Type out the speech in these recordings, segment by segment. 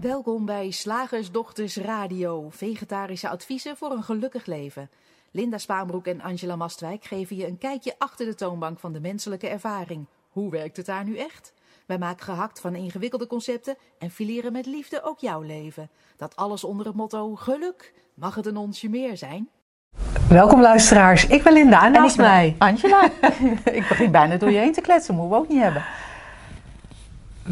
Welkom bij Slagersdochters Radio, vegetarische adviezen voor een gelukkig leven. Linda Spaanbroek en Angela Mastwijk geven je een kijkje achter de toonbank van de menselijke ervaring. Hoe werkt het daar nu echt? Wij maken gehakt van ingewikkelde concepten en fileren met liefde ook jouw leven. Dat alles onder het motto geluk. Mag het een onsje meer zijn? Welkom luisteraars, ik ben Linda en naast mij Angela. ik begin bijna door je heen te kletsen, moeten we ook niet hebben.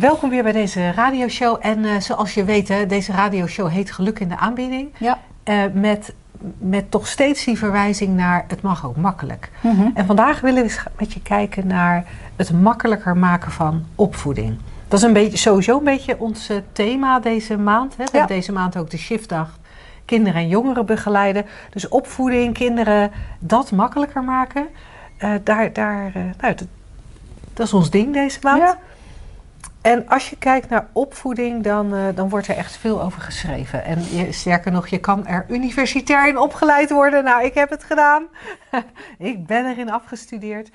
Welkom weer bij deze radioshow. En uh, zoals je weet, hè, deze radioshow heet Geluk in de aanbieding. Ja. Uh, met, met toch steeds die verwijzing naar het mag ook makkelijk. Mhm. En vandaag willen we eens met je kijken naar het makkelijker maken van opvoeding. Dat is een beetje, sowieso een beetje ons uh, thema deze maand. Hè. We Ja. hebben deze maand ook de shiftdag kinderen en jongeren begeleiden. Dus opvoeding, kinderen, dat makkelijker maken. Eh, daar, daar, eh, nou, dat, dat is ons ding deze maand. Ja. En als je kijkt naar opvoeding, dan, eh, dan wordt er echt veel over geschreven. En je, sterker nog, je kan er universitair in opgeleid worden. Nou, ik heb het gedaan. ik ben erin afgestudeerd.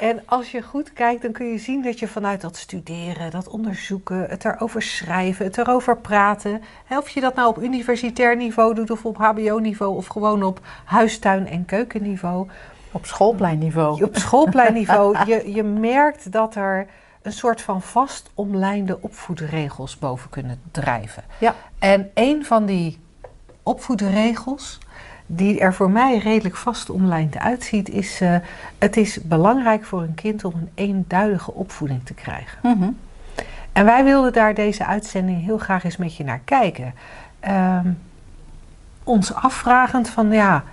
En als je goed kijkt, dan kun je zien dat je vanuit dat studeren, dat onderzoeken, het erover schrijven, het erover praten. hè, Of je dat nou op universitair niveau doet of op hbo-niveau of gewoon op huistuin- en keukenniveau. Op schoolpleinniveau. Op schoolpleinniveau, je, je merkt dat er een soort van vast omlijnde opvoedregels boven kunnen drijven. Ja. En een van die opvoedregels, die er voor mij redelijk vast omlijnd uitziet, is: eh, het is belangrijk voor een kind om een eenduidige opvoeding te krijgen. Mhm. En wij wilden daar deze uitzending heel graag eens met je naar kijken. Ehm, ons afvragend van ja,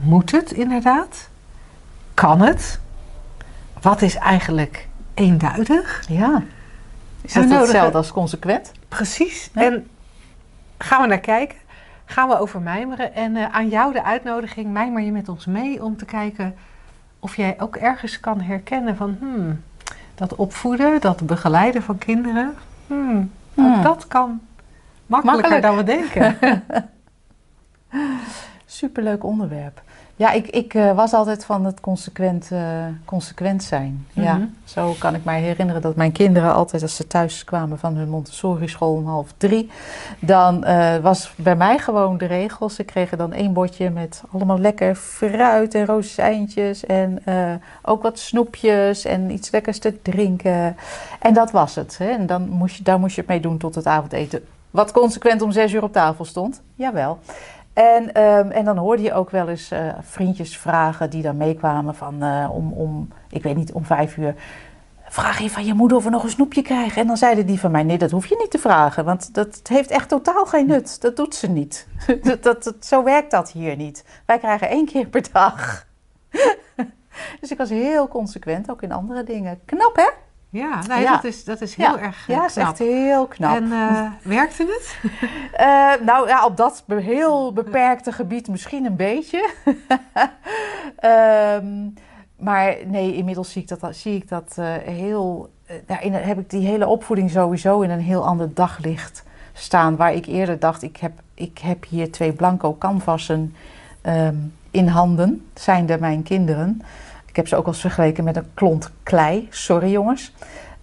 moet het inderdaad? Kan het? Wat is eigenlijk eenduidig? Ja. Is dat hetzelfde als consequent? Precies. Ja. En gaan we naar kijken? Gaan we over mijmeren? En eh, aan jou de uitnodiging, mijmer je met ons mee om te kijken of jij ook ergens kan herkennen van hmm, dat opvoeden, dat begeleiden van kinderen, hmm, ook Hmm. dat kan makkelijker Makkelijk. dan we denken. Superleuk onderwerp. Ja, ik, ik eh, was altijd van het consequent, eh, consequent zijn. Ja, Mhm. zo kan ik mij herinneren dat mijn kinderen altijd als ze thuis kwamen van hun Montessori school om half drie, dan eh, was bij mij gewoon de regel. Ze kregen dan één bordje met allemaal lekker fruit en rozijntjes en ook wat snoepjes en iets lekkers te drinken. En dat was het. Hè? En dan moest je, daar moest je het mee doen tot het avondeten. Wat consequent om zes uur op tafel stond. Jawel. En, ehm, en dan hoorde je ook wel eens eh, vriendjes vragen die dan meekwamen van eh, om, om, ik weet niet, om vijf uur. Vraag je van je moeder of we nog een snoepje krijgen? En dan zeiden die van mij, nee, dat hoef je niet te vragen. Want dat heeft echt totaal geen nut. Dat doet ze niet. dat, dat, dat- zo werkt dat hier niet. Wij krijgen één keer per dag. dus ik was heel consequent, ook in andere dingen. Knap, hè? Ja, nee, Ja. Dat, is, dat is heel ja, erg eh, ja, is knap. echt heel knap. En eh, werkte het? Eh, nou ja, op dat heel beperkte gebied misschien een beetje. Ehm, maar nee, inmiddels zie ik dat, zie ik dat heel. ja, in, heb ik die hele opvoeding sowieso in een heel ander daglicht staan. Waar ik eerder dacht, ik heb, ik heb hier twee blanco canvassen ehm, in handen. Zijnde mijn kinderen. Ik heb ze ook wel eens vergeleken met een klont klei. Sorry jongens.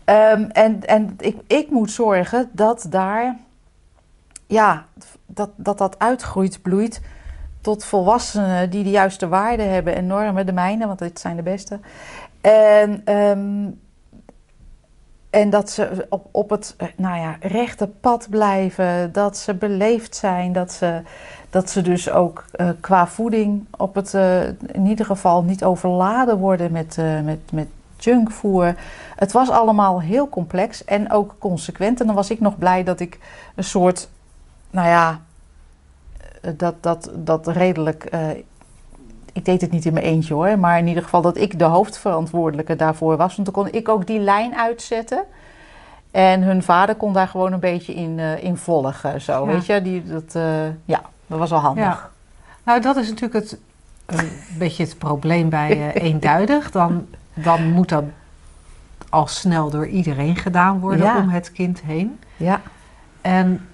Ehm, en en ik, ik moet zorgen dat daar ja, dat, dat dat uitgroeit, bloeit tot volwassenen die de juiste waarden hebben en normen, de mijne, want dit zijn de beste. En, ehm, en dat ze op, op het eh, nou ja, rechte pad blijven, dat ze beleefd zijn, dat ze, dat ze dus ook eh, qua voeding op het, eh, in ieder geval niet overladen worden met, eh, met, met junkvoer. Het was allemaal heel complex en ook consequent. En dan was ik nog blij dat ik een soort nou ja, dat, dat, dat redelijk. ik deed het niet in mijn eentje hoor, maar in ieder geval dat ik de hoofdverantwoordelijke daarvoor was. Want dan kon ik ook die lijn uitzetten. En hun vader kon daar gewoon een beetje in, in volgen. Zo, Ja. weet je? Die, dat, ja, dat was wel handig. Ja. Nou, dat is natuurlijk het, een beetje het probleem bij eh, eenduidig. Dan, dan moet dat al snel door iedereen gedaan worden Ja. om het kind heen. Ja. En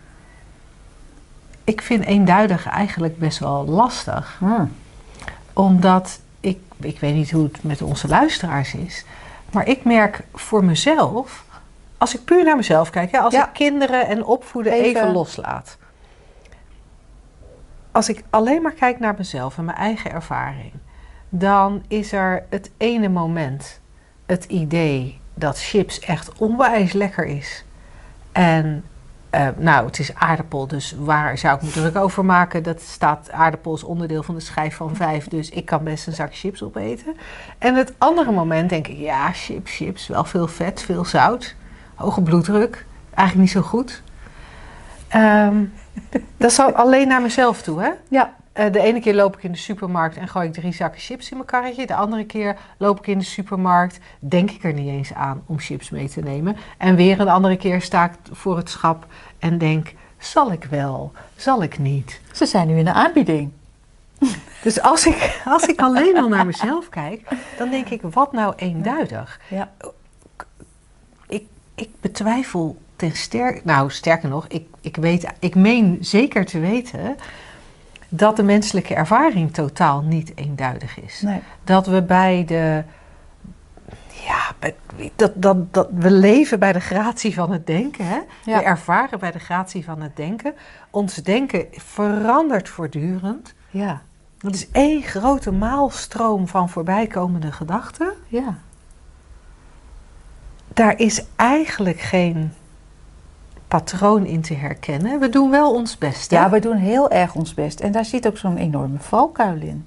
ik vind eenduidig eigenlijk best wel lastig. Hm. Omdat ik, ik weet niet hoe het met onze luisteraars is. Maar ik merk voor mezelf als ik puur naar mezelf kijk, hè, als Ja. ik kinderen en opvoeden even, Even- loslaat. Als ik alleen maar kijk naar mezelf en mijn eigen ervaring, dan is er het ene moment het idee dat chips echt onwijs lekker is. En eh, nou, het is aardappel, dus waar zou ik me druk over maken? Dat staat aardappel is onderdeel van de schijf van vijf, dus ik kan best een zak chips opeten. En het andere moment denk ik, ja, chips, chips, wel veel vet, veel zout, hoge bloeddruk, eigenlijk niet zo goed. Ehm, dat al alleen naar mezelf toe, hè? Ja, Eh, de ene keer loop ik in de supermarkt en gooi ik drie zakken chips in mijn karretje. De andere keer loop ik in de supermarkt, denk ik er niet eens aan om chips mee te nemen. En weer een andere keer sta ik voor het schap en denk, zal ik wel, zal ik niet? ze zijn nu in de aanbieding. Dus als ik, als ik alleen al naar mezelf kijk, dan denk ik, wat nou eenduidig? Ja. Ik, ik betwijfel ten sterk, nou sterker nog, ik, ik, weet, ik meen zeker te weten dat de menselijke ervaring totaal niet eenduidig is. Nee. dat we bij de. Ja, dat, dat, dat we leven bij de gratie van het denken. Hè? Ja. We ervaren bij de gratie van het denken. Ons denken verandert voortdurend. Ja. Dat is één grote maalstroom van voorbijkomende gedachten. Ja. Daar is eigenlijk geen patroon in te herkennen. We doen wel ons best. hè? Ja, we doen heel erg ons best. En daar zit ook zo'n enorme valkuil in.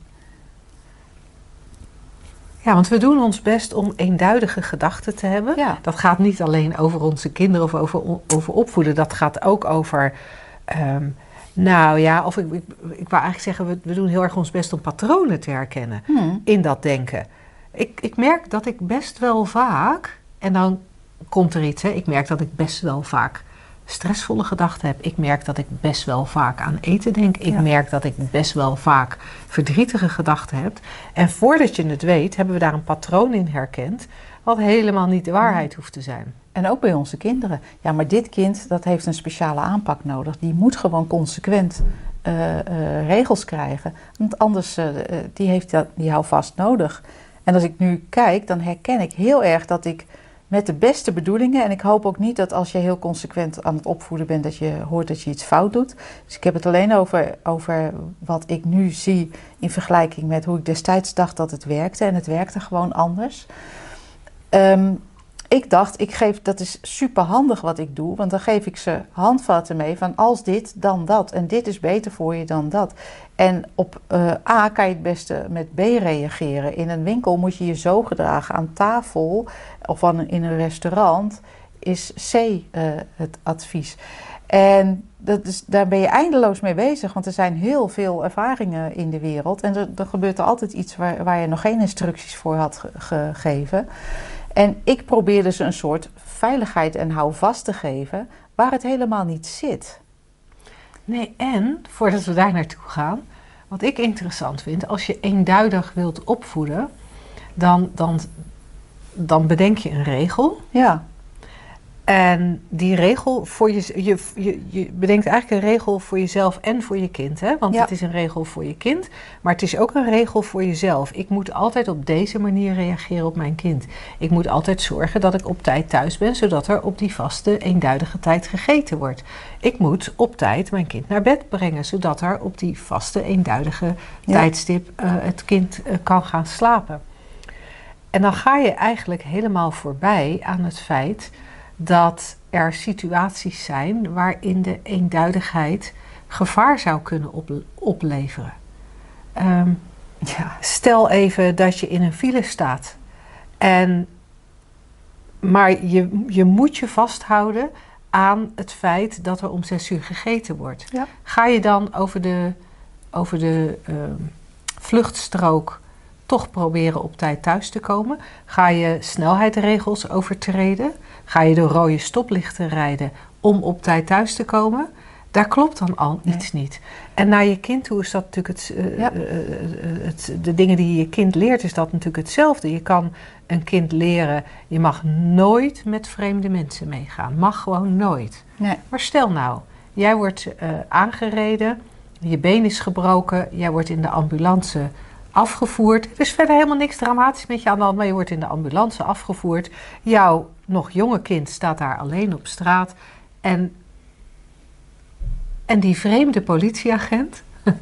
Ja, want we doen ons best om eenduidige gedachten te hebben. Ja. Dat gaat niet alleen over onze kinderen of over, over opvoeden. Dat gaat ook over. ehm, nou ja, of ik, ik, ik wou eigenlijk zeggen, we, we doen heel erg ons best om patronen te herkennen Hm. in dat denken. Ik, ik merk dat ik best wel vaak, en dan komt er iets, hè, ik merk dat ik best wel vaak stressvolle gedachten heb. Ik merk dat ik best wel vaak aan eten denk. Ik Ja. merk dat ik best wel vaak verdrietige gedachten heb. En voordat je het weet, hebben we daar een patroon in herkend, wat helemaal niet de waarheid hoeft te zijn. En ook bij onze kinderen. Ja, maar dit kind dat heeft een speciale aanpak nodig. Die moet gewoon consequent eh, eh, regels krijgen. Want anders eh, die heeft dat, die houvast nodig. En als ik nu kijk, dan herken ik heel erg dat ik met de beste bedoelingen... en ik hoop ook niet dat als je heel consequent aan het opvoeden bent... dat je hoort dat je iets fout doet. Dus ik heb het alleen over, over wat ik nu zie... in vergelijking met hoe ik destijds dacht dat het werkte. En het werkte gewoon anders. Ehm, ik dacht, ik geef, dat is super handig wat ik doe, want dan geef ik ze handvatten mee van als dit, dan dat. En dit is beter voor je dan dat. En op eh, A kan je het beste met B reageren. In een winkel moet je je zo gedragen aan tafel of in een restaurant is C eh, het advies. En dat is, daar ben je eindeloos mee bezig, want er zijn heel veel ervaringen in de wereld. En er, gebeurt er altijd iets waar, waar je nog geen instructies voor had ge- gegeven. En ik probeerde ze een soort veiligheid en houvast te geven waar het helemaal niet zit. Nee, en voordat we daar naartoe gaan, wat ik interessant vind, als je eenduidig wilt opvoeden, dan, dan, dan bedenk je een regel. Ja, En die regel voor je, je, je, je bedenkt eigenlijk een regel voor jezelf en voor je kind. Hè? Want Ja. het is een regel voor je kind, maar het is ook een regel voor jezelf. Ik moet altijd op deze manier reageren op mijn kind. Ik moet altijd zorgen dat ik op tijd thuis ben, zodat er op die vaste, eenduidige tijd gegeten wordt. Ik moet op tijd mijn kind naar bed brengen, zodat er op die vaste, eenduidige Ja. tijdstip eh, het kind eh, kan gaan slapen. En dan ga je eigenlijk helemaal voorbij aan het feit dat er situaties zijn waarin de eenduidigheid gevaar zou kunnen op- opleveren. Ehm, ja, stel even dat je in een file staat. En, maar je, je moet je vasthouden aan het feit dat er om zes uur gegeten wordt. Ja. Ga je dan over de, over de ehm, vluchtstrook toch proberen op tijd thuis te komen? Ga je snelheidsregels overtreden? Ga je door rode stoplichten rijden om op tijd thuis te komen? Daar klopt dan al Nee. iets niet. En naar je kind toe is dat natuurlijk het, eh, Ja. eh, eh, het, de dingen die je kind leert, is dat natuurlijk hetzelfde. Je kan een kind leren, je mag nooit met vreemde mensen meegaan. Mag gewoon nooit. nee. Maar stel nou, jij wordt aangereden, je been is gebroken, jij wordt in de ambulance afgevoerd. Er is verder helemaal niks dramatisch met je aan de hand, maar je wordt in de ambulance afgevoerd. Jouw nog jonge kind staat daar alleen op straat. En, en die vreemde politieagent,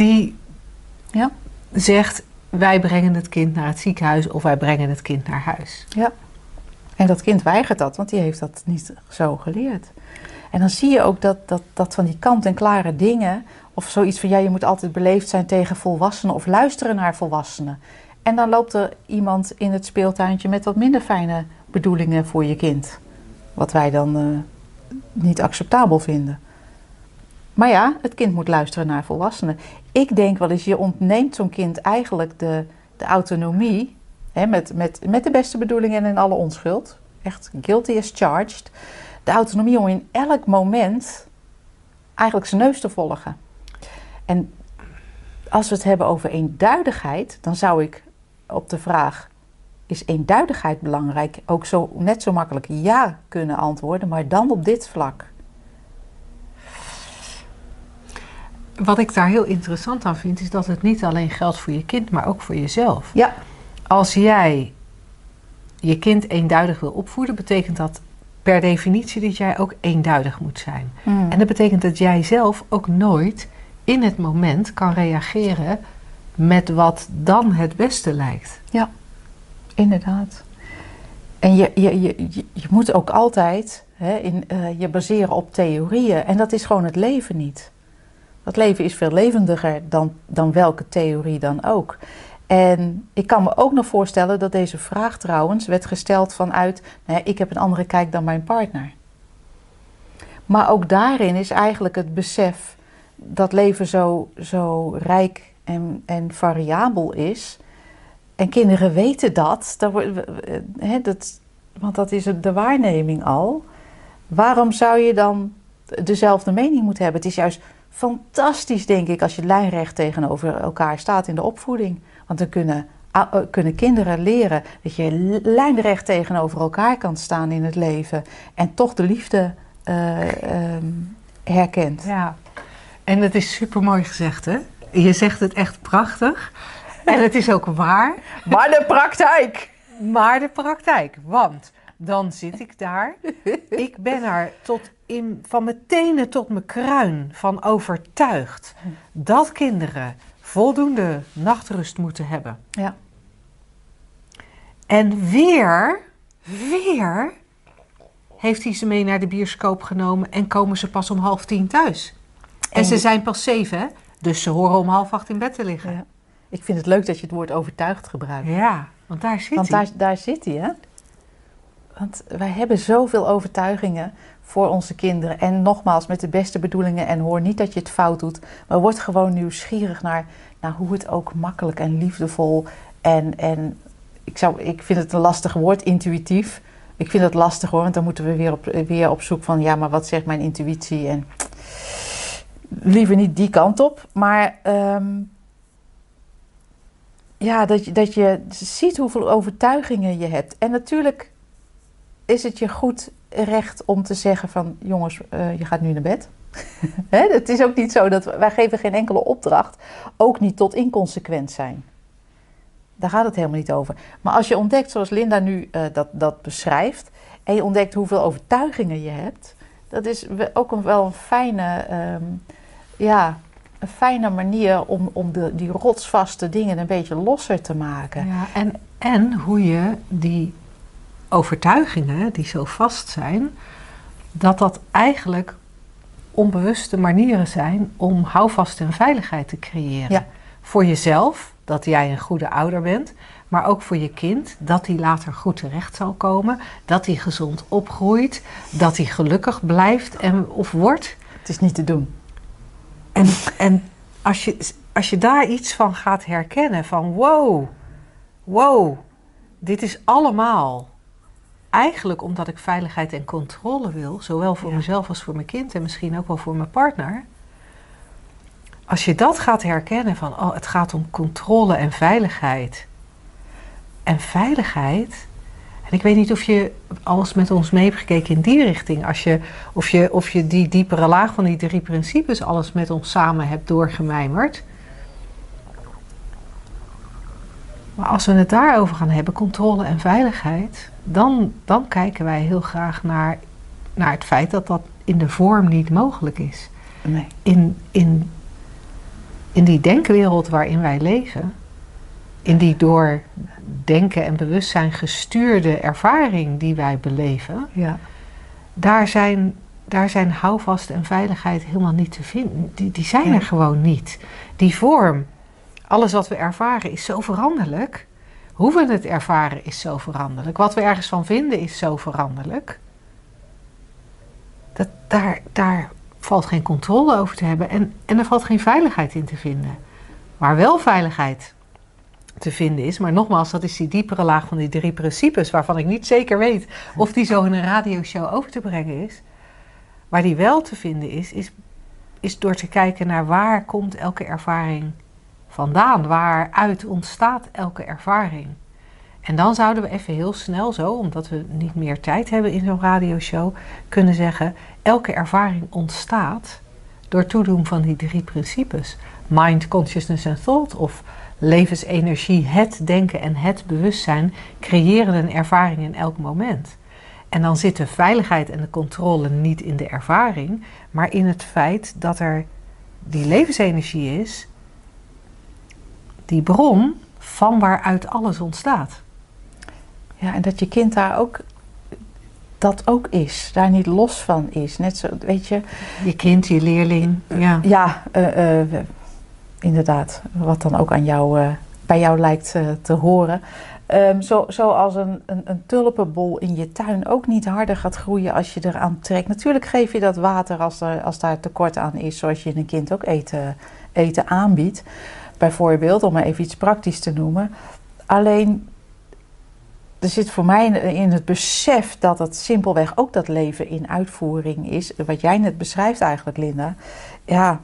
die Ja. zegt: Wij brengen het kind naar het ziekenhuis of wij brengen het kind naar huis. Ja. En dat kind weigert dat, want die heeft dat niet zo geleerd. En dan zie je ook dat, dat, dat van die kant-en-klare dingen, of zoiets van ja, je moet altijd beleefd zijn tegen volwassenen of luisteren naar volwassenen. En dan loopt er iemand in het speeltuintje met wat minder fijne bedoelingen voor je kind. Wat wij dan eh, niet acceptabel vinden. Maar ja, het kind moet luisteren naar volwassenen. Ik denk wel eens, je ontneemt zo'n kind eigenlijk de, de autonomie. Hè, met, met, met de beste bedoelingen en in alle onschuld. Echt guilty as charged. De autonomie om in elk moment eigenlijk zijn neus te volgen. En als we het hebben over eenduidigheid, dan zou ik op de vraag: is eenduidigheid belangrijk? Ook zo, net zo makkelijk ja kunnen antwoorden, maar dan op dit vlak. Wat ik daar heel interessant aan vind, is dat het niet alleen geldt voor je kind, maar ook voor jezelf. Ja, Als jij je kind eenduidig wil opvoeden, betekent dat per definitie dat jij ook eenduidig moet zijn. Mm. En dat betekent dat jij zelf ook nooit in het moment kan reageren met wat dan het beste lijkt. Inderdaad. En je, je, je, je, je moet ook altijd hè, in, eh, je baseren op theorieën. En dat is gewoon het leven niet. Dat leven is veel levendiger dan, dan welke theorie dan ook. En ik kan me ook nog voorstellen dat deze vraag trouwens werd gesteld vanuit... Nou ik heb een andere kijk dan mijn partner. Maar ook daarin is eigenlijk het besef dat leven zo, zo rijk en, en variabel is... En kinderen weten dat, dat, dat, want dat is de waarneming al. Waarom zou je dan dezelfde mening moeten hebben? Het is juist fantastisch, denk ik, als je lijnrecht tegenover elkaar staat in de opvoeding. Want dan kunnen, a- eh, kunnen kinderen leren dat je lijnrecht tegenover elkaar kan staan in het leven. En toch de liefde eh, ehm, herkent. Ja. En het is super mooi gezegd, hè? Je zegt het echt prachtig. En het is ook waar. Maar de praktijk! Maar de praktijk, want dan zit ik daar. Ik ben er tot in, van mijn tenen tot mijn kruin van overtuigd dat kinderen voldoende nachtrust moeten hebben. Ja. En weer, weer heeft hij ze mee naar de bioscoop genomen en komen ze pas om half tien thuis. En En ze zijn pas zeven, dus ze horen om half acht in bed te liggen. Ja. Ik vind het leuk dat je het woord overtuigd gebruikt. Ja, want daar zit Want hij. daar, daar zit hij, hè? Want wij hebben zoveel overtuigingen voor onze kinderen. En nogmaals, met de beste bedoelingen. En hoor niet dat je het fout doet. Maar word gewoon nieuwsgierig naar, naar hoe het ook makkelijk en liefdevol. En, en ik, zou, ik vind het een lastig woord, intuïtief. Ik vind het lastig hoor, want dan moeten we weer op, weer op zoek van... ja, maar wat zegt mijn intuïtie? En liever niet die kant op. Maar ehm, ja, dat dat je ziet hoeveel overtuigingen je hebt. En natuurlijk is het je goed recht om te zeggen van... jongens, eh, je gaat nu naar bed. Het is ook niet zo dat... wij geven geen enkele opdracht. Ook niet tot inconsequent zijn. Daar gaat het helemaal niet over. Maar als je ontdekt, zoals Linda nu eh, dat, dat beschrijft... en je ontdekt hoeveel overtuigingen je hebt... dat is ook wel een fijne... ehm, ja, een fijne manier om, om de, die rotsvaste dingen een beetje losser te maken. Ja, en, en hoe je die overtuigingen die zo vast zijn, dat dat eigenlijk onbewuste manieren zijn om houvast en veiligheid te creëren. Ja. Voor jezelf, dat jij een goede ouder bent, maar ook voor je kind, dat hij later goed terecht zal komen, dat hij gezond opgroeit, dat hij gelukkig blijft en, of wordt. Het is niet te doen. En, en als, je, als je daar iets van gaat herkennen, van wow, wow, dit is allemaal eigenlijk omdat ik veiligheid en controle wil, zowel voor Ja. mezelf als voor mijn kind en misschien ook wel voor mijn partner. Als je dat gaat herkennen van, oh, het gaat om controle en veiligheid. En veiligheid En ik weet niet of je alles met ons mee hebt gekeken in die richting. Als je, of, je, of je die diepere laag van die drie principes alles met ons samen hebt doorgemijmerd. Maar als we het daarover gaan hebben, controle en veiligheid, dan, dan kijken wij heel graag naar, naar het feit dat dat in de vorm niet mogelijk is. Nee. In, in, in die denkwereld waarin wij leven, in die door denken en bewustzijn gestuurde ervaring die wij beleven, Ja. daar zijn, daar zijn houvast en veiligheid helemaal niet te vinden. Die, die zijn er gewoon niet. Die vorm, alles wat we ervaren is zo veranderlijk. Hoe we het ervaren is zo veranderlijk. Wat we ergens van vinden is zo veranderlijk. Dat, daar, daar valt geen controle over te hebben en, en er valt geen veiligheid in te vinden. Waar wel veiligheid te vinden is, maar nogmaals, dat is die diepere laag van die drie principes, waarvan ik niet zeker weet of die zo in een radioshow over te brengen is. Waar die wel te vinden is, is, is door te kijken naar waar komt elke ervaring vandaan, waaruit ontstaat elke ervaring. En dan zouden we even heel snel zo, omdat we niet meer tijd hebben in zo'n radioshow, kunnen zeggen: elke ervaring ontstaat door toedoen van die drie principes: mind, consciousness en thought, of levensenergie, het denken en het bewustzijn creëren een ervaring in elk moment. En dan zit de veiligheid en de controle niet in de ervaring, maar in het feit dat er die levensenergie is, die bron van waaruit alles ontstaat. ja, en dat je kind daar ook dat ook is, daar niet los van is. Net zo, weet je, Je kind, je leerling. Ja. ja, eh, eh, inderdaad, wat dan ook aan jou, eh, bij jou lijkt eh, te horen. Ehm, zo, zoals een, een, een tulpenbol in je tuin ook niet harder gaat groeien als je eraan trekt. Natuurlijk geef je dat water als, er, als daar tekort aan is, zoals je een kind ook eten, eten aanbiedt. Bijvoorbeeld, om maar even iets praktisch te noemen. Alleen, er zit voor mij in, het besef dat het simpelweg ook dat leven in uitvoering is. Wat jij net beschrijft eigenlijk, Linda. Ja,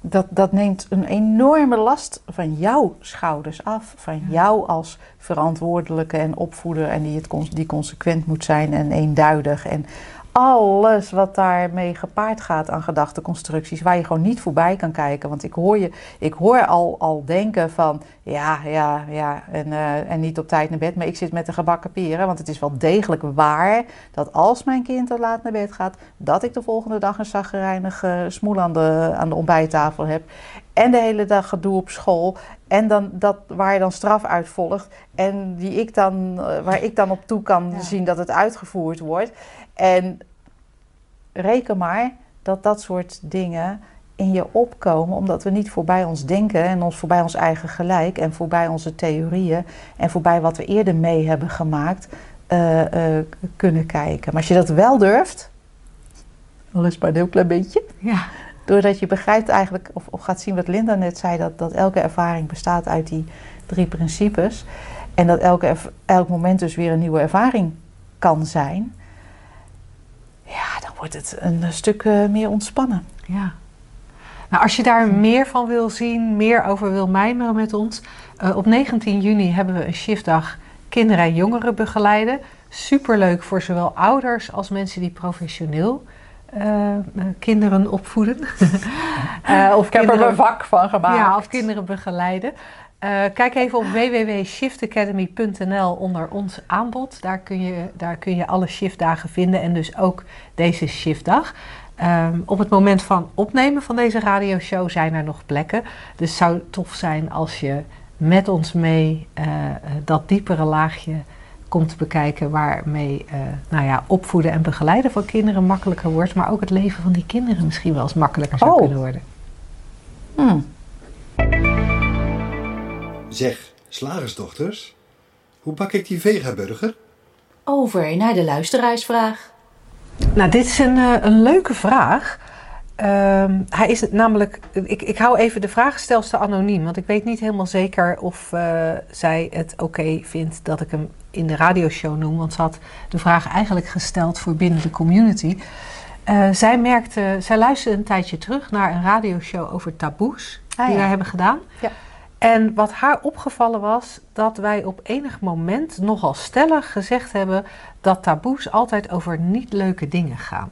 dat, dat neemt een enorme last van jouw schouders af. Van jou als verantwoordelijke en opvoeder. En die, het, die consequent moet zijn en eenduidig. En alles wat daarmee gepaard gaat aan gedachteconstructies. Waar je gewoon niet voorbij kan kijken. Want ik hoor, je, ik hoor al, al denken van... Ja, ja, ja. En, eh, en niet op tijd naar bed. Maar ik zit met de gebakken peren. Want het is wel degelijk waar dat als mijn kind te laat naar bed gaat... dat ik de volgende dag een zaggerijnige smoel aan de, aan de ontbijttafel heb. En de hele dag gedoe op school. En dan dat waar je dan straf uit volgt. En die ik dan, eh, waar ik dan op toe kan Ja. zien dat het uitgevoerd wordt. En reken maar dat dat soort dingen in je opkomen, omdat we niet voorbij ons denken en ons voorbij ons eigen gelijk en voorbij onze theorieën en voorbij wat we eerder mee hebben gemaakt eh, eh, kunnen kijken. Maar als je dat wel durft, al is het maar een heel klein beetje, ja. Doordat je begrijpt eigenlijk, of, gaat zien wat Linda net zei, dat, dat elke ervaring bestaat uit die drie principes en dat elke, elk moment dus weer een nieuwe ervaring kan zijn, ja, dan wordt het een stuk eh, meer ontspannen. Ja. Nou, als je daar meer van wil zien, meer over wil mijmeren met ons. eh, op 19 juni hebben we een shiftdag kinderen en jongeren begeleiden. Superleuk voor zowel ouders als mensen die professioneel kinderen opvoeden. Eh, of kinderen- vak van gemaakt. Ja, of kinderen begeleiden. Eh, kijk even op www.shiftacademy.nl onder ons aanbod. Daar kun, je, daar kun je alle shiftdagen vinden en dus ook deze shiftdag. Ehm, op het moment van opnemen van deze radioshow zijn er nog plekken. Dus het zou tof zijn als je met ons mee eh, eh, dat diepere laagje komt bekijken waarmee eh, nou ja, opvoeden en begeleiden van kinderen makkelijker wordt, maar ook het leven van die kinderen misschien wel eens makkelijker zou Oh. kunnen worden. Hmm. Zeg, slagersdochters, hoe bak ik die vegaburger? Over naar de luisteraarsvraag. Nou, dit is een, eh, een leuke vraag. Ehm, hij is namelijk. Ik, ik hou even de vragenstelster anoniem, want ik weet niet helemaal zeker of eh, zij het oké vindt dat ik hem in de radioshow noem. Want ze had de vraag eigenlijk gesteld voor binnen de community. Eh, zij merkte, zij luisterde een tijdje terug naar een radioshow over taboes Ah, die ja. wij hebben gedaan. Ja. En wat haar opgevallen was, dat wij op enig moment nogal stellig gezegd hebben dat taboes altijd over niet leuke dingen gaan.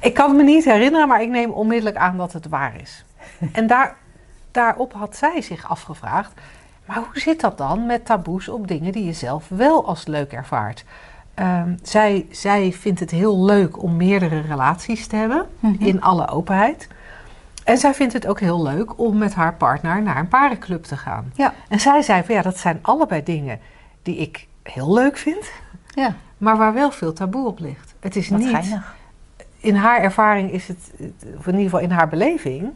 Ik kan me niet herinneren, maar ik neem onmiddellijk aan dat het waar is. En daar, daarop had zij zich afgevraagd, maar hoe zit dat dan met taboes op dingen die je zelf wel als leuk ervaart? Ehm, zij, zij vindt het heel leuk om meerdere relaties te hebben, Mhm. in alle openheid. En zij vindt het ook heel leuk om met haar partner naar een parenclub te gaan. Ja. En zij zei van ja, dat zijn allebei dingen die ik heel leuk vind, Ja, maar waar wel veel taboe op ligt. Het is wat niet, geinig. in haar ervaring is het, of in ieder geval in haar beleving,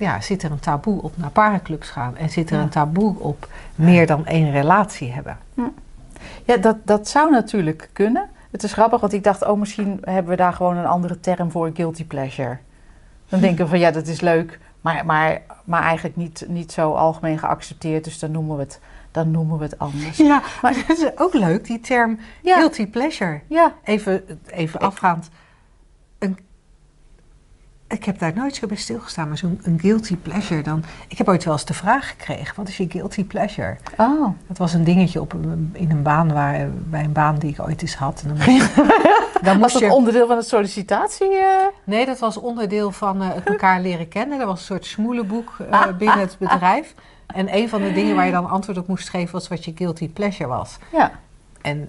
ja, zit er een taboe op naar parenclubs gaan. En zit er Ja. een taboe op meer dan één relatie hebben. Ja, dat, dat zou natuurlijk kunnen. Het is grappig, want ik dacht, oh, misschien hebben we daar gewoon een andere term voor, guilty pleasure. Dan denken we van, ja, dat is leuk, maar, maar, maar eigenlijk niet, niet zo algemeen geaccepteerd. Dus dan noemen we het, dan noemen we het anders. Ja, maar dat is ook leuk, die term Ja. guilty pleasure. Ja, Even, even afgaand. Ik heb daar nooit zo bij stilgestaan, maar zo'n guilty pleasure dan. Ik heb ooit wel eens de vraag gekregen: wat is je guilty pleasure? oh. Dat was een dingetje op een, in een baan waar, bij een baan die ik ooit eens had. En dan moest Was dat je, onderdeel van het sollicitatie? eh? nee, dat was onderdeel van eh, het elkaar leren kennen. Dat was een soort smoelenboek eh, binnen het bedrijf. En een van de dingen waar je dan antwoord op moest geven was wat je guilty pleasure was. Ja. En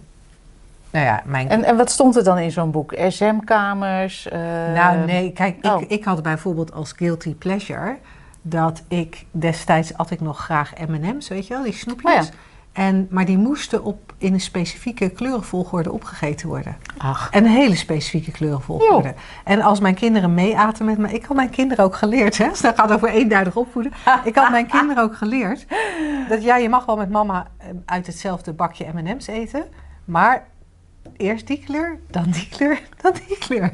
nou ja, mijn En, en wat stond er dan in zo'n boek? SM-kamers? eh, Nou, nee, kijk, oh. ik, ik had bijvoorbeeld als guilty pleasure dat ik destijds at ik nog graag M&M's, weet je wel, die snoepjes. Oh ja. en, maar die moesten op, in een specifieke kleurenvolgorde opgegeten worden. Ach, En een hele specifieke kleurenvolgorde. En als mijn kinderen meeaten met me... Ik had mijn kinderen ook geleerd, hè. Dus dat gaat over eenduidig opvoeden. Ik had mijn kinderen ook geleerd... dat ja, je mag wel met mama eh, uit hetzelfde bakje M&M's eten... maar eerst die kleur, dan die kleur, dan die kleur.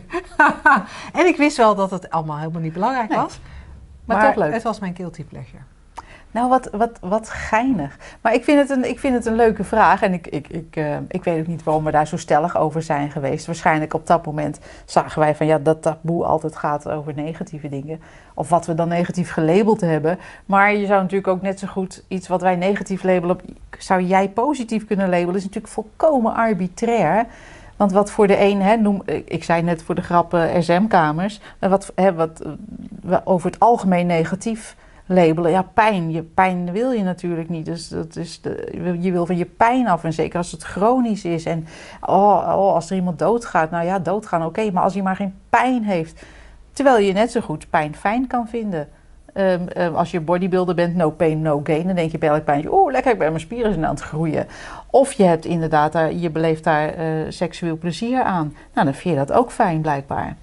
en ik wist wel dat het allemaal helemaal niet belangrijk Nee, was. maar Maar, toch leuk. het was mijn guilty pleasure. Nou, wat, wat, wat geinig. Maar ik vind het een, ik vind het een leuke vraag. En ik, ik, ik, eh, ik weet ook niet waarom we daar zo stellig over zijn geweest. Waarschijnlijk op dat moment zagen wij van ja, dat taboe altijd gaat over negatieve dingen. Of wat we dan negatief gelabeld hebben. Maar je zou natuurlijk ook net zo goed iets wat wij negatief labelen, zou jij positief kunnen labelen. is natuurlijk volkomen arbitrair. Want wat voor de een, hè, noem, ik zei net voor de grappen SM-kamers, wat, hè, wat eh, over het algemeen negatief labelen. Ja, pijn. Je pijn wil je natuurlijk niet. Dus dat is de, je wil van je pijn af. En zeker als het chronisch is. En oh, oh, als er iemand doodgaat. Nou ja, doodgaan oké. maar als hij maar geen pijn heeft. Terwijl je net zo goed pijn fijn kan vinden. Ehm, ehm, als je bodybuilder bent, no pain, no gain. Dan denk je bij elk pijntje, oeh, lekker, ik ben mijn spieren aan het groeien. Of je hebt inderdaad, daar, je beleeft daar eh, seksueel plezier aan. Nou, dan vind je dat ook fijn blijkbaar.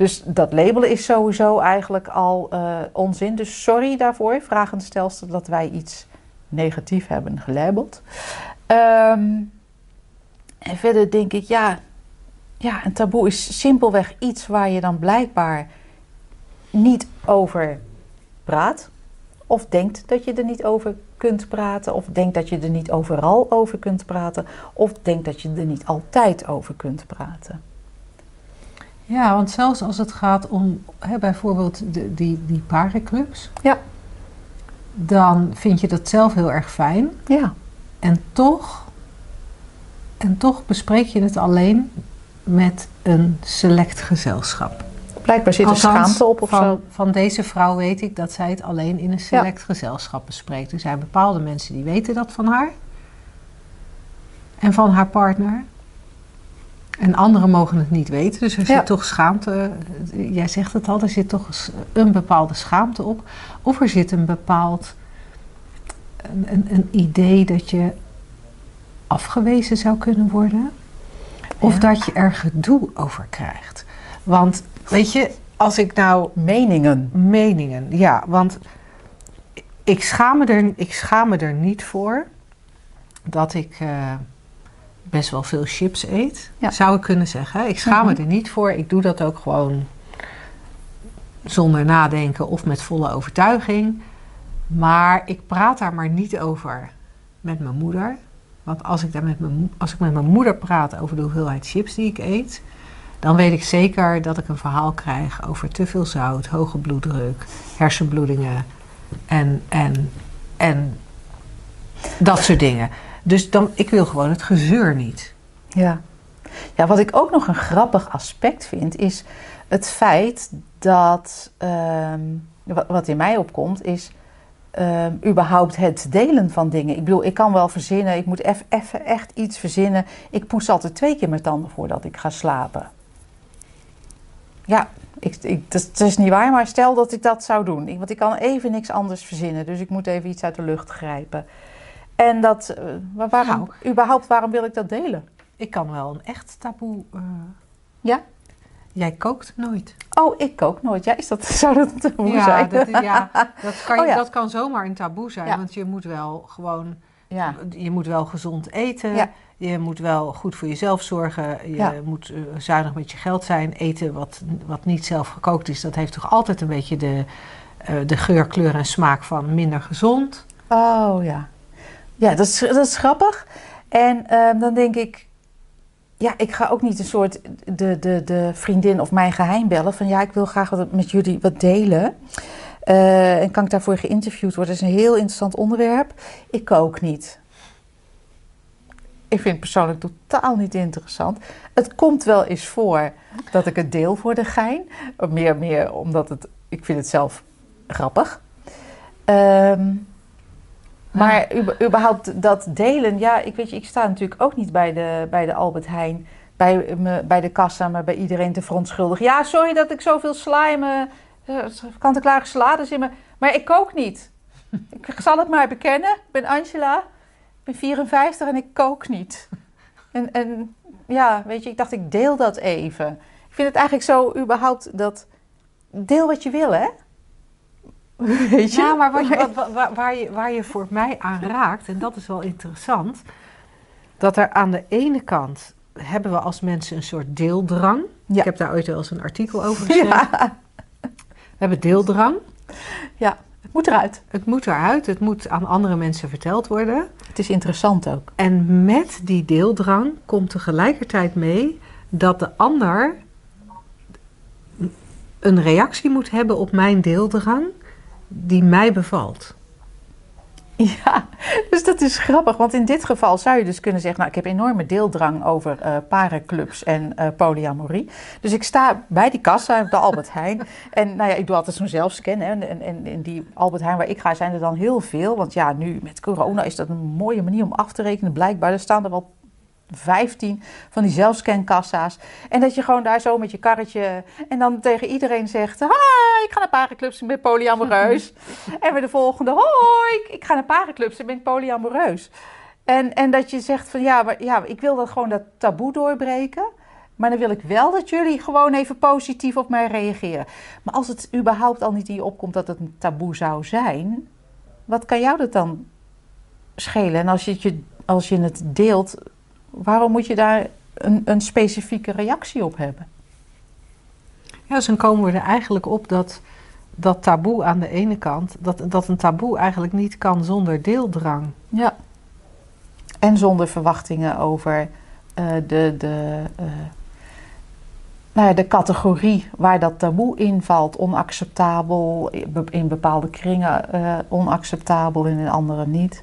Dus dat labelen is sowieso eigenlijk al eh, onzin. Dus sorry daarvoor, vragend stelster, dat wij iets negatief hebben gelabeld. Ehm, en verder denk ik, ja, ja, een taboe is simpelweg iets waar je dan blijkbaar niet over praat. Of denkt dat je er niet over kunt praten. Of denkt dat je er niet overal over kunt praten. Of denkt dat je er niet altijd over kunt praten. Ja, want zelfs als het gaat om hè, bijvoorbeeld de, die, die parenclubs... Ja. dan vind je dat zelf heel erg fijn. Ja, En toch, en toch bespreek je het alleen met een select gezelschap. blijkbaar zit er schaamte op of van, zo. Van deze vrouw weet ik dat zij het alleen in een select gezelschap bespreekt. Er zijn bepaalde mensen die weten dat van haar. En van haar partner. En anderen mogen het niet weten. Dus er Ja. zit toch schaamte. Jij zegt het al, er zit toch een bepaalde schaamte op. Of er zit een bepaald een, een, idee dat je afgewezen zou kunnen worden. Of Ja. dat je er gedoe over krijgt. Want weet je, als ik nou Meningen. meningen, ja, want ik schaam me er, ik schaam me er niet voor dat ik eh, best wel veel chips eet, Ja. zou ik kunnen zeggen. Ik schaam me Mhm. er niet voor. Ik doe dat ook gewoon zonder nadenken of met volle overtuiging. Maar ik praat daar maar niet over met mijn moeder. Want als ik, daar met mijn, als ik met mijn moeder praat over de hoeveelheid chips die ik eet, dan weet ik zeker dat ik een verhaal krijg over te veel zout, hoge bloeddruk, hersenbloedingen, En, en, en dat soort dingen. Dus dan, ik wil gewoon het gezeur niet. Ja. ja, wat ik ook nog een grappig aspect vind, is het feit dat, ehm, wat, in mij opkomt, is ehm, überhaupt het delen van dingen. Ik bedoel, ik kan wel verzinnen, ik moet even echt iets verzinnen. Ik poets altijd twee keer mijn tanden voordat ik ga slapen. Ja, ik, ik, dat, is niet waar, maar stel dat ik dat zou doen. Want ik kan even niks anders verzinnen, dus ik moet even iets uit de lucht grijpen. En dat, eh, waarom, überhaupt, waarom wil ik dat delen? Ik kan wel een echt taboe. eh, Ja? Jij kookt nooit. Oh, ik kook nooit. Ja, is dat, zou dat een taboe ja, zijn? dat, is- ja dat, kan, Oh ja. dat kan zomaar een taboe zijn. Ja. Want je moet wel gewoon. ja. Je moet wel gezond eten. Ja. Je moet wel goed voor jezelf zorgen. Je moet eh, zuinig met je geld zijn. Eten wat, wat niet zelf gekookt is, dat heeft toch altijd een beetje de, eh, de geur, kleur en smaak van minder gezond. Oh ja. Ja, dat is, dat is grappig. En ehm, dan denk ik, ja, ik ga ook niet een soort de, de, de vriendin of mijn geheim bellen van ja, ik wil graag wat met jullie wat delen. Eh, en kan ik daarvoor geïnterviewd worden? Dat is een heel interessant onderwerp. Ik kook niet. Ik vind het persoonlijk totaal niet interessant. Het komt wel eens voor dat ik het deel voor de gein. Meer, meer omdat het, ik vind het zelf grappig. Ehm, maar überhaupt dat delen, ja, ik weet je, ik sta natuurlijk ook niet bij de, bij de Albert Heijn, bij, me, bij de kassa, maar bij iedereen te verontschuldigen. Ja, sorry dat ik zoveel mijn, eh, kant-en-klare salades in mijn, maar ik kook niet. ik zal het maar bekennen, ik ben Angela, ik ben 54 en ik kook niet. En, en ja, weet je, ik dacht ik deel dat even. Ik vind het eigenlijk zo überhaupt dat, deel wat je wil hè. Weet je? Ja, maar wat, waar, waar je, waar je voor mij aan raakt, en dat is wel interessant, dat er aan de ene kant hebben we als mensen een soort deeldrang. Ja. Ik heb daar ooit wel eens een artikel over geschreven. Ja, We hebben deeldrang. het moet eruit. Het moet eruit, het moet aan andere mensen verteld worden. Het is interessant ook. En met die deeldrang komt tegelijkertijd mee dat de ander een reactie moet hebben op mijn deeldrang die mij bevalt. Ja, dus dat is grappig. Want in dit geval zou je dus kunnen zeggen... nou, ik heb enorme deeldrang over eh parenclubs en eh, polyamorie. Dus ik sta bij die kassa, de Albert Heijn. En nou ja, ik doe altijd zo'n zelfscan. Hè. En, en in die Albert Heijn waar ik ga zijn er dan heel veel. Want ja, nu met corona is dat een mooie manier om af te rekenen. Blijkbaar, er staan er wel 15 van die zelfscankassa's. En dat je gewoon daar zo met je karretje... en dan tegen iedereen zegt... Hi, ik ga naar parenclubs en ben polyamoreus. en weer de volgende... Hoi, ik, ga naar parenclubs en ben polyamoreus. En, en dat je zegt van... Ja, maar, ja, ik wil dat gewoon dat taboe doorbreken... Maar dan wil ik wel dat jullie gewoon even positief op mij reageren. Maar als het überhaupt al niet in je opkomt dat het een taboe zou zijn... wat kan jou dat dan schelen? En als je het, je- als je het deelt, waarom moet je daar een, een specifieke reactie op hebben? Ja, dus dan komen we er eigenlijk op dat dat taboe aan de ene kant, dat, dat een taboe eigenlijk niet kan zonder deeldrang. Ja. En zonder verwachtingen over eh, de, de, eh, nou ja, de categorie waar dat taboe in valt. Onacceptabel, in bepaalde kringen eh, onacceptabel en in andere niet.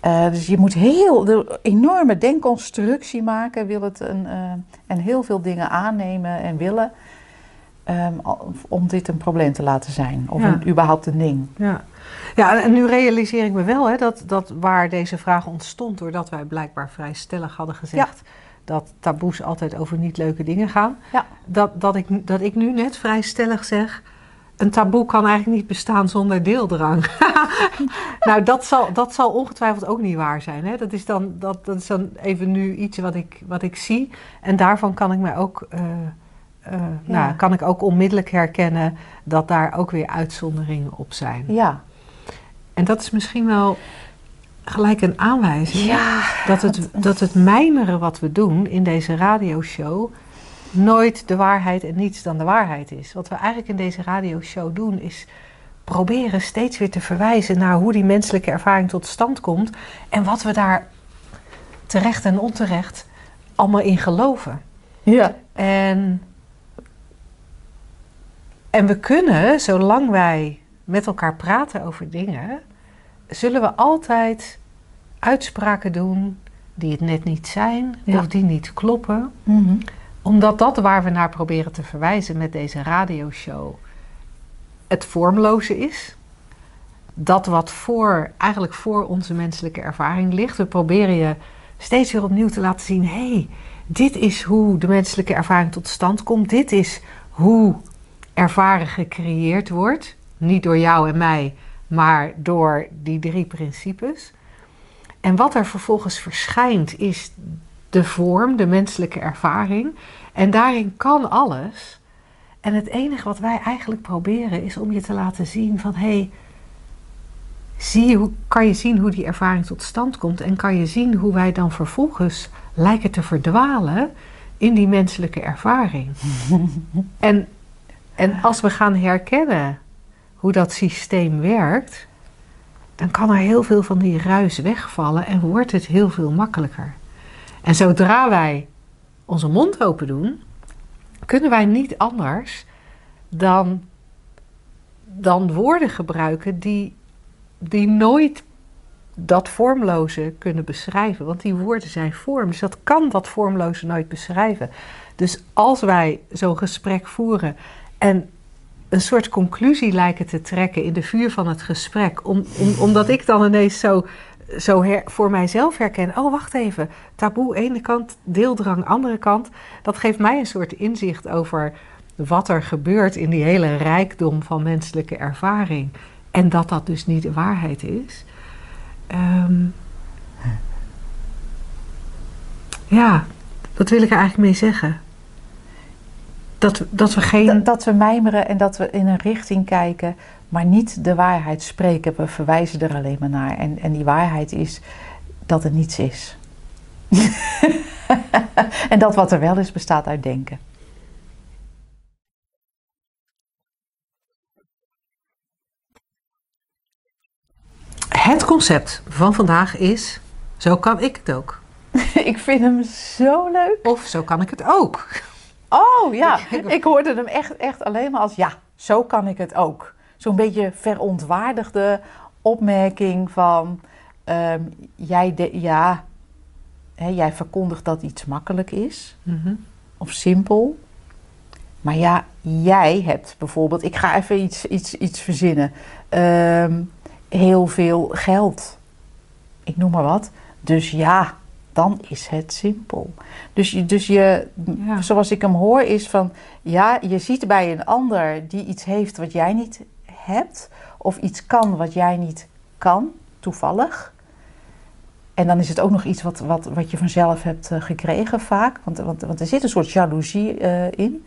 Eh, dus je moet heel de enorme denkconstructie maken, wil het een, eh, en heel veel dingen aannemen en willen. ehm, om dit een probleem te laten zijn. Of Ja. een, überhaupt een ding. Ja, ja en nu realiseer ik me wel hè, dat, dat waar deze vraag ontstond, doordat wij blijkbaar vrij stellig hadden gezegd dat taboes altijd over niet leuke dingen gaan, Ja. dat, dat, ik, dat ik nu net vrij stellig zeg. Een taboe kan eigenlijk niet bestaan zonder deeldrang. nou, dat zal, dat zal ongetwijfeld ook niet waar zijn. Hè? Dat, is dan, dat, dat is dan even nu iets wat ik, wat ik zie. En daarvan kan ik mij ook, eh, eh, nou, kan ik ook onmiddellijk herkennen dat daar ook weer uitzonderingen op zijn. Ja. En dat is misschien wel gelijk een aanwijzing Ja. dat, het, dat het mijmeren wat we doen in deze radioshow nooit de waarheid en niets dan de waarheid is. Wat we eigenlijk in deze radioshow doen is proberen steeds weer te verwijzen naar hoe die menselijke ervaring tot stand komt en wat we daar terecht en onterecht allemaal in geloven. Ja. En, en we kunnen, zolang wij met elkaar praten over dingen, zullen we altijd uitspraken doen die het net niet zijn Ja. of die niet kloppen. Omdat dat waar we naar proberen te verwijzen met deze radioshow het vormloze is. Dat wat voor, eigenlijk voor onze menselijke ervaring ligt. We proberen je steeds weer opnieuw te laten zien: hé, hey, dit is hoe de menselijke ervaring tot stand komt. Dit is hoe ervaren gecreëerd wordt. Niet door jou en mij, maar door die drie principes. En wat er vervolgens verschijnt is de vorm, de menselijke ervaring. En daarin kan alles. En het enige wat wij eigenlijk proberen is om je te laten zien van hé, hey, zie hoe, kan je zien hoe die ervaring tot stand komt en kan je zien hoe wij dan vervolgens lijken te verdwalen in die menselijke ervaring. en, en als we gaan herkennen hoe dat systeem werkt, dan kan er heel veel van die ruis wegvallen en wordt het heel veel makkelijker. En zodra wij onze mond open doen, kunnen wij niet anders dan, dan woorden gebruiken die, die nooit dat vormloze kunnen beschrijven. Want die woorden zijn vorm, dus dat kan dat vormloze nooit beschrijven. Dus als wij zo'n gesprek voeren en een soort conclusie lijken te trekken in de vuur van het gesprek, om, om, omdat ik dan ineens zo, zo voor mijzelf herken: oh, wacht even, taboe ene kant, deeldrang andere kant. Dat geeft mij een soort inzicht over wat er gebeurt in die hele rijkdom van menselijke ervaring. En dat dat dus niet de waarheid is. Um, ja, wat wil ik er eigenlijk mee zeggen? Dat, dat we geen. Dat we mijmeren en dat we in een richting kijken, maar niet de waarheid spreken. We verwijzen er alleen maar naar. En, en die waarheid is dat er niets is. en dat wat er wel is, bestaat uit denken. Het concept van vandaag is: zo kan ik het ook. ik vind hem zo leuk. Of zo kan ik het ook. Oh ja, ik hoorde hem echt, echt alleen maar als ja, zo kan ik het ook. Zo'n beetje verontwaardigde opmerking van um, jij, de, ja, hè, jij verkondigt dat iets makkelijk is mm -hmm. of simpel. Maar ja, jij hebt bijvoorbeeld, ik ga even iets, iets, iets verzinnen, um, heel veel geld. Ik noem maar wat. Dus ja, dan is het simpel. Dus, je, dus je, ja. zoals ik hem hoor, is van ja, je ziet bij een ander die iets heeft wat jij niet hebt, of iets kan wat jij niet kan, toevallig. En dan is het ook nog iets wat, wat, wat je vanzelf hebt uh, gekregen vaak, want, want, want er zit een soort jaloezie uh, in.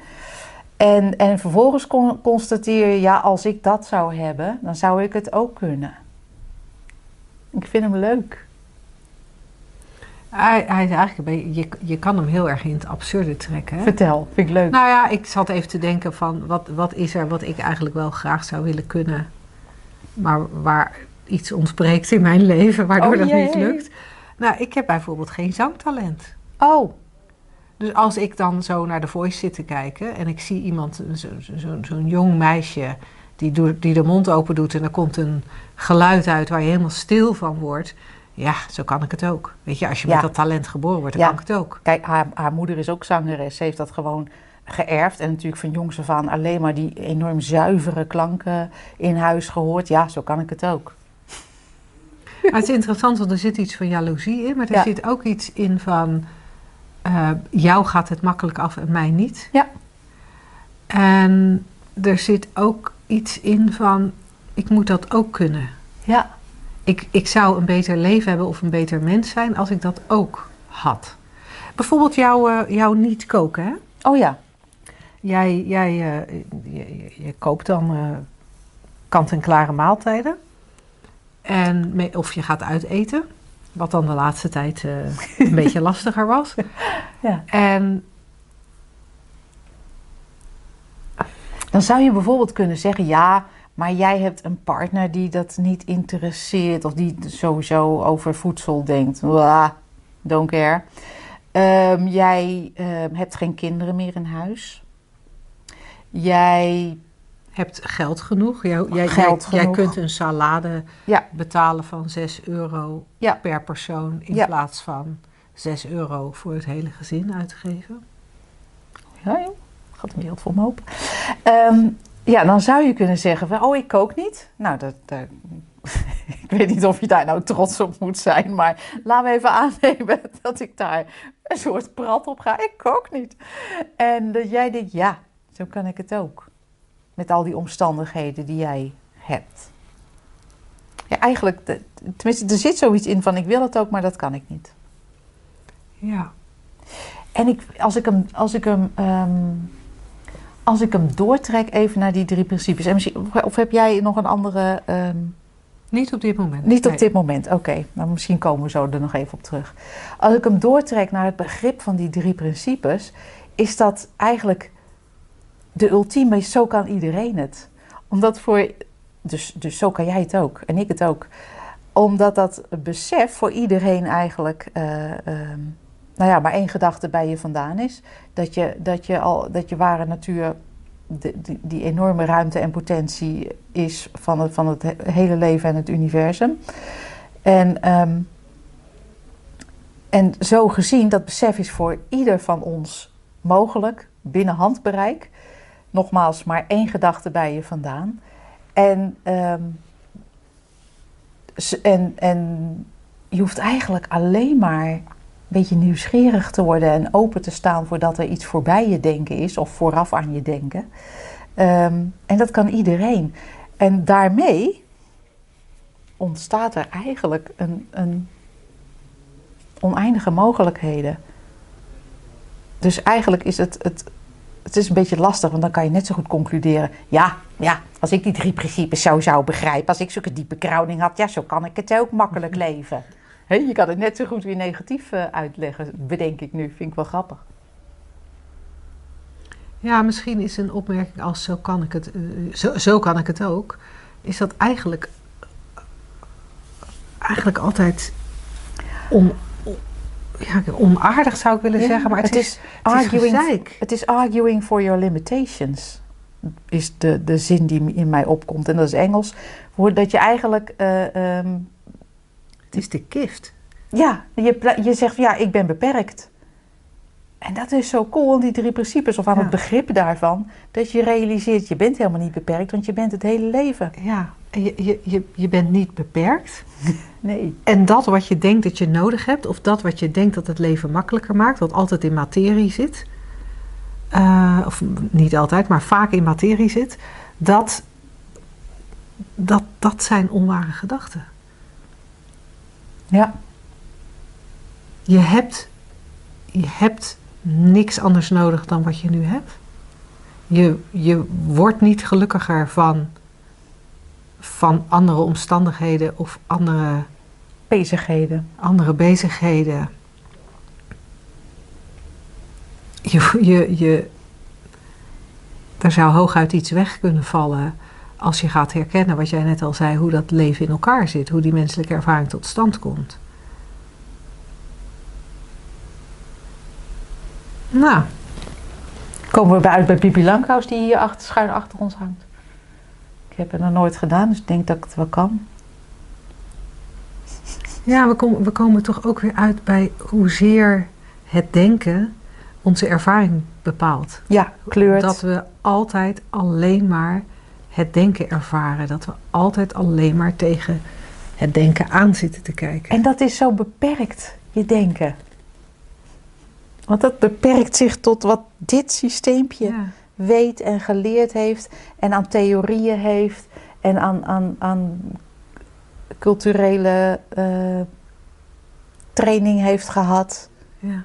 En, en vervolgens con constateer je, ja, als ik dat zou hebben, dan zou ik het ook kunnen. Ik vind hem leuk. Hij, hij is eigenlijk een beetje, je, je kan hem heel erg in het absurde trekken. Hè? Vertel, vind ik leuk. Nou ja, ik zat even te denken van wat, wat is er wat ik eigenlijk wel graag zou willen kunnen, maar waar iets ontbreekt in mijn leven, waardoor oh, dat niet lukt. Nou, ik heb bijvoorbeeld geen zangtalent. Oh. Dus als ik dan zo naar de Voice zit te kijken en ik zie iemand, zo'n zo, zo, zo jong meisje, die, doet, die de mond open doet en er komt een geluid uit waar je helemaal stil van wordt. Ja, zo kan ik het ook. Weet je, als je Ja. met dat talent geboren wordt, dan Ja. kan ik het ook. Kijk, haar, haar moeder is ook zangeres. Ze heeft dat gewoon geërfd. En natuurlijk van jongs af aan alleen maar die enorm zuivere klanken in huis gehoord. Ja, zo kan ik het ook. Maar het is interessant, want er zit iets van jaloezie in, maar er Ja. zit ook iets in van eh, jou gaat het makkelijk af en mij niet. Ja. En er zit ook iets in van ik moet dat ook kunnen. Ja. Ik, ik zou een beter leven hebben of een beter mens zijn als ik dat ook had. Bijvoorbeeld jouw, eh, jouw niet koken, hè? Oh ja. Jij, jij eh, je, je- koopt dan eh, kant-en-klare maaltijden. En, of je gaat uiteten. Wat dan de laatste tijd een beetje lastiger was. ja. En Dan zou je bijvoorbeeld kunnen zeggen: ja, maar jij hebt een partner die dat niet interesseert. Of die sowieso over voedsel denkt. Blah, don't care. Ehm, jij ehm, hebt geen kinderen meer in huis. Jij hebt geld genoeg. Jij, jij, Geld jij, kunt een salade Ja. betalen van 6 euro Ja. per persoon in Ja. plaats van 6 euro voor het hele gezin uitgeven. Ja. Gaat een wereld voor me open. Ehm, ja, dan zou je kunnen zeggen, van, oh, ik kook niet. Nou, dat, dat- ik weet niet of je daar nou trots op moet zijn, maar laten we even aannemen dat ik daar een soort prat op ga. Ik kook niet. En dat jij denkt, ja, zo kan ik het ook. Met al die omstandigheden die jij hebt. Ja, eigenlijk, tenminste, er zit zoiets in van, ik wil het ook, maar dat kan ik niet. Ja. En ik, als ik hem, als ik hem, ehm, als ik hem doortrek even naar die drie principes. En of heb jij nog een andere? ehm, Niet op dit moment. niet op Nee. dit moment. Oké, nou misschien komen we zo er nog even op terug. Als ik hem doortrek naar het begrip van die drie principes, is dat eigenlijk de ultieme. Zo kan iedereen het. Omdat voor, dus, dus zo kan jij het ook en ik het ook. Omdat dat besef voor iedereen eigenlijk, eh, ehm, nou ja, maar één gedachte bij je vandaan is. Dat je, dat je, al, dat je ware natuur de, die, die enorme ruimte en potentie is van het, van het he- hele leven en het universum. En, ehm, en zo gezien, dat besef is voor ieder van ons mogelijk, binnen handbereik. Nogmaals, maar één gedachte bij je vandaan. En, ehm, en, en je hoeft eigenlijk alleen maar beetje nieuwsgierig te worden en open te staan voordat er iets voorbij je denken is of vooraf aan je denken. Ehm, en dat kan iedereen. En daarmee ontstaat er eigenlijk een, een oneindige mogelijkheden. Dus eigenlijk is het, het, het is een beetje lastig, want dan kan je net zo goed concluderen. Ja, ja, als ik die drie principes zo zou begrijpen, als ik zulke diepe krouwing had, ja, zo kan ik het ook makkelijk leven. Je kan het net zo goed weer negatief eh, uitleggen, bedenk ik nu. Vind ik wel grappig. Ja, misschien is een opmerking als zo kan ik het, eh, zo, zo kan ik het ook, is dat eigenlijk, eigenlijk altijd on- ja, onaardig zou ik willen Ja, zeggen, maar het, is, het is arguing, het is arguing for your limitations. Is de, de zin die in mij opkomt. En dat is Engels. Voor dat je eigenlijk. eh, ehm, Het is de gift. ja, je, je zegt ja, ik ben beperkt. En dat is zo cool aan die drie principes, of aan Ja. het begrip daarvan, dat je realiseert, je bent helemaal niet beperkt, want je bent het hele leven. Ja, je, je, je, je bent niet beperkt. Nee. En dat wat je denkt dat je nodig hebt, of dat wat je denkt dat het leven makkelijker maakt, wat altijd in materie zit, eh, of niet altijd, maar vaak in materie zit, dat, dat, dat zijn onware gedachten. Ja, Je hebt, je hebt niks anders nodig dan wat je nu hebt. Je, je wordt niet gelukkiger van, van andere omstandigheden of andere bezigheden. andere bezigheden. Je, je, je, er zou hooguit iets weg kunnen vallen als je gaat herkennen wat jij net al zei, hoe dat leven in elkaar zit, hoe die menselijke ervaring tot stand komt. Nou, Komen we uit bij Pipi Langkous, die hier achter, schuin achter ons hangt. Ik heb het nog nooit gedaan, dus ik denk dat ik het wel kan. ja, we, komen we komen toch ook weer uit bij hoezeer het denken onze ervaring bepaalt. Ja, kleurt. Dat we altijd alleen maar het denken ervaren. Dat we altijd alleen maar tegen het denken aan zitten te kijken. En dat is zo beperkt, je denken. Want dat beperkt zich tot wat dit systeempje ja. weet en geleerd heeft. En aan theorieën heeft. En aan, aan, aan culturele eh, training heeft gehad. ja.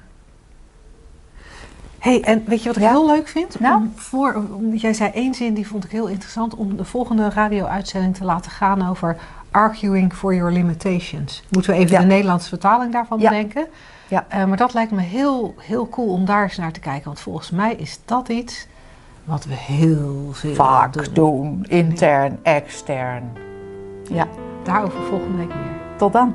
Hey, en weet je wat ik Ja? heel leuk vind? Nou? Om voor, jij zei één zin, die vond ik heel interessant. Om de volgende radio-uitzending te laten gaan over arguing for your limitations. Moeten we even Ja. de Nederlandse vertaling daarvan Ja. bedenken? Ja. Eh, maar dat lijkt me heel, heel cool om daar eens naar te kijken. Want volgens mij is dat iets wat we heel veel Vaak doen. doen, intern, extern. Ja, Daarover volgende week meer. tot dan.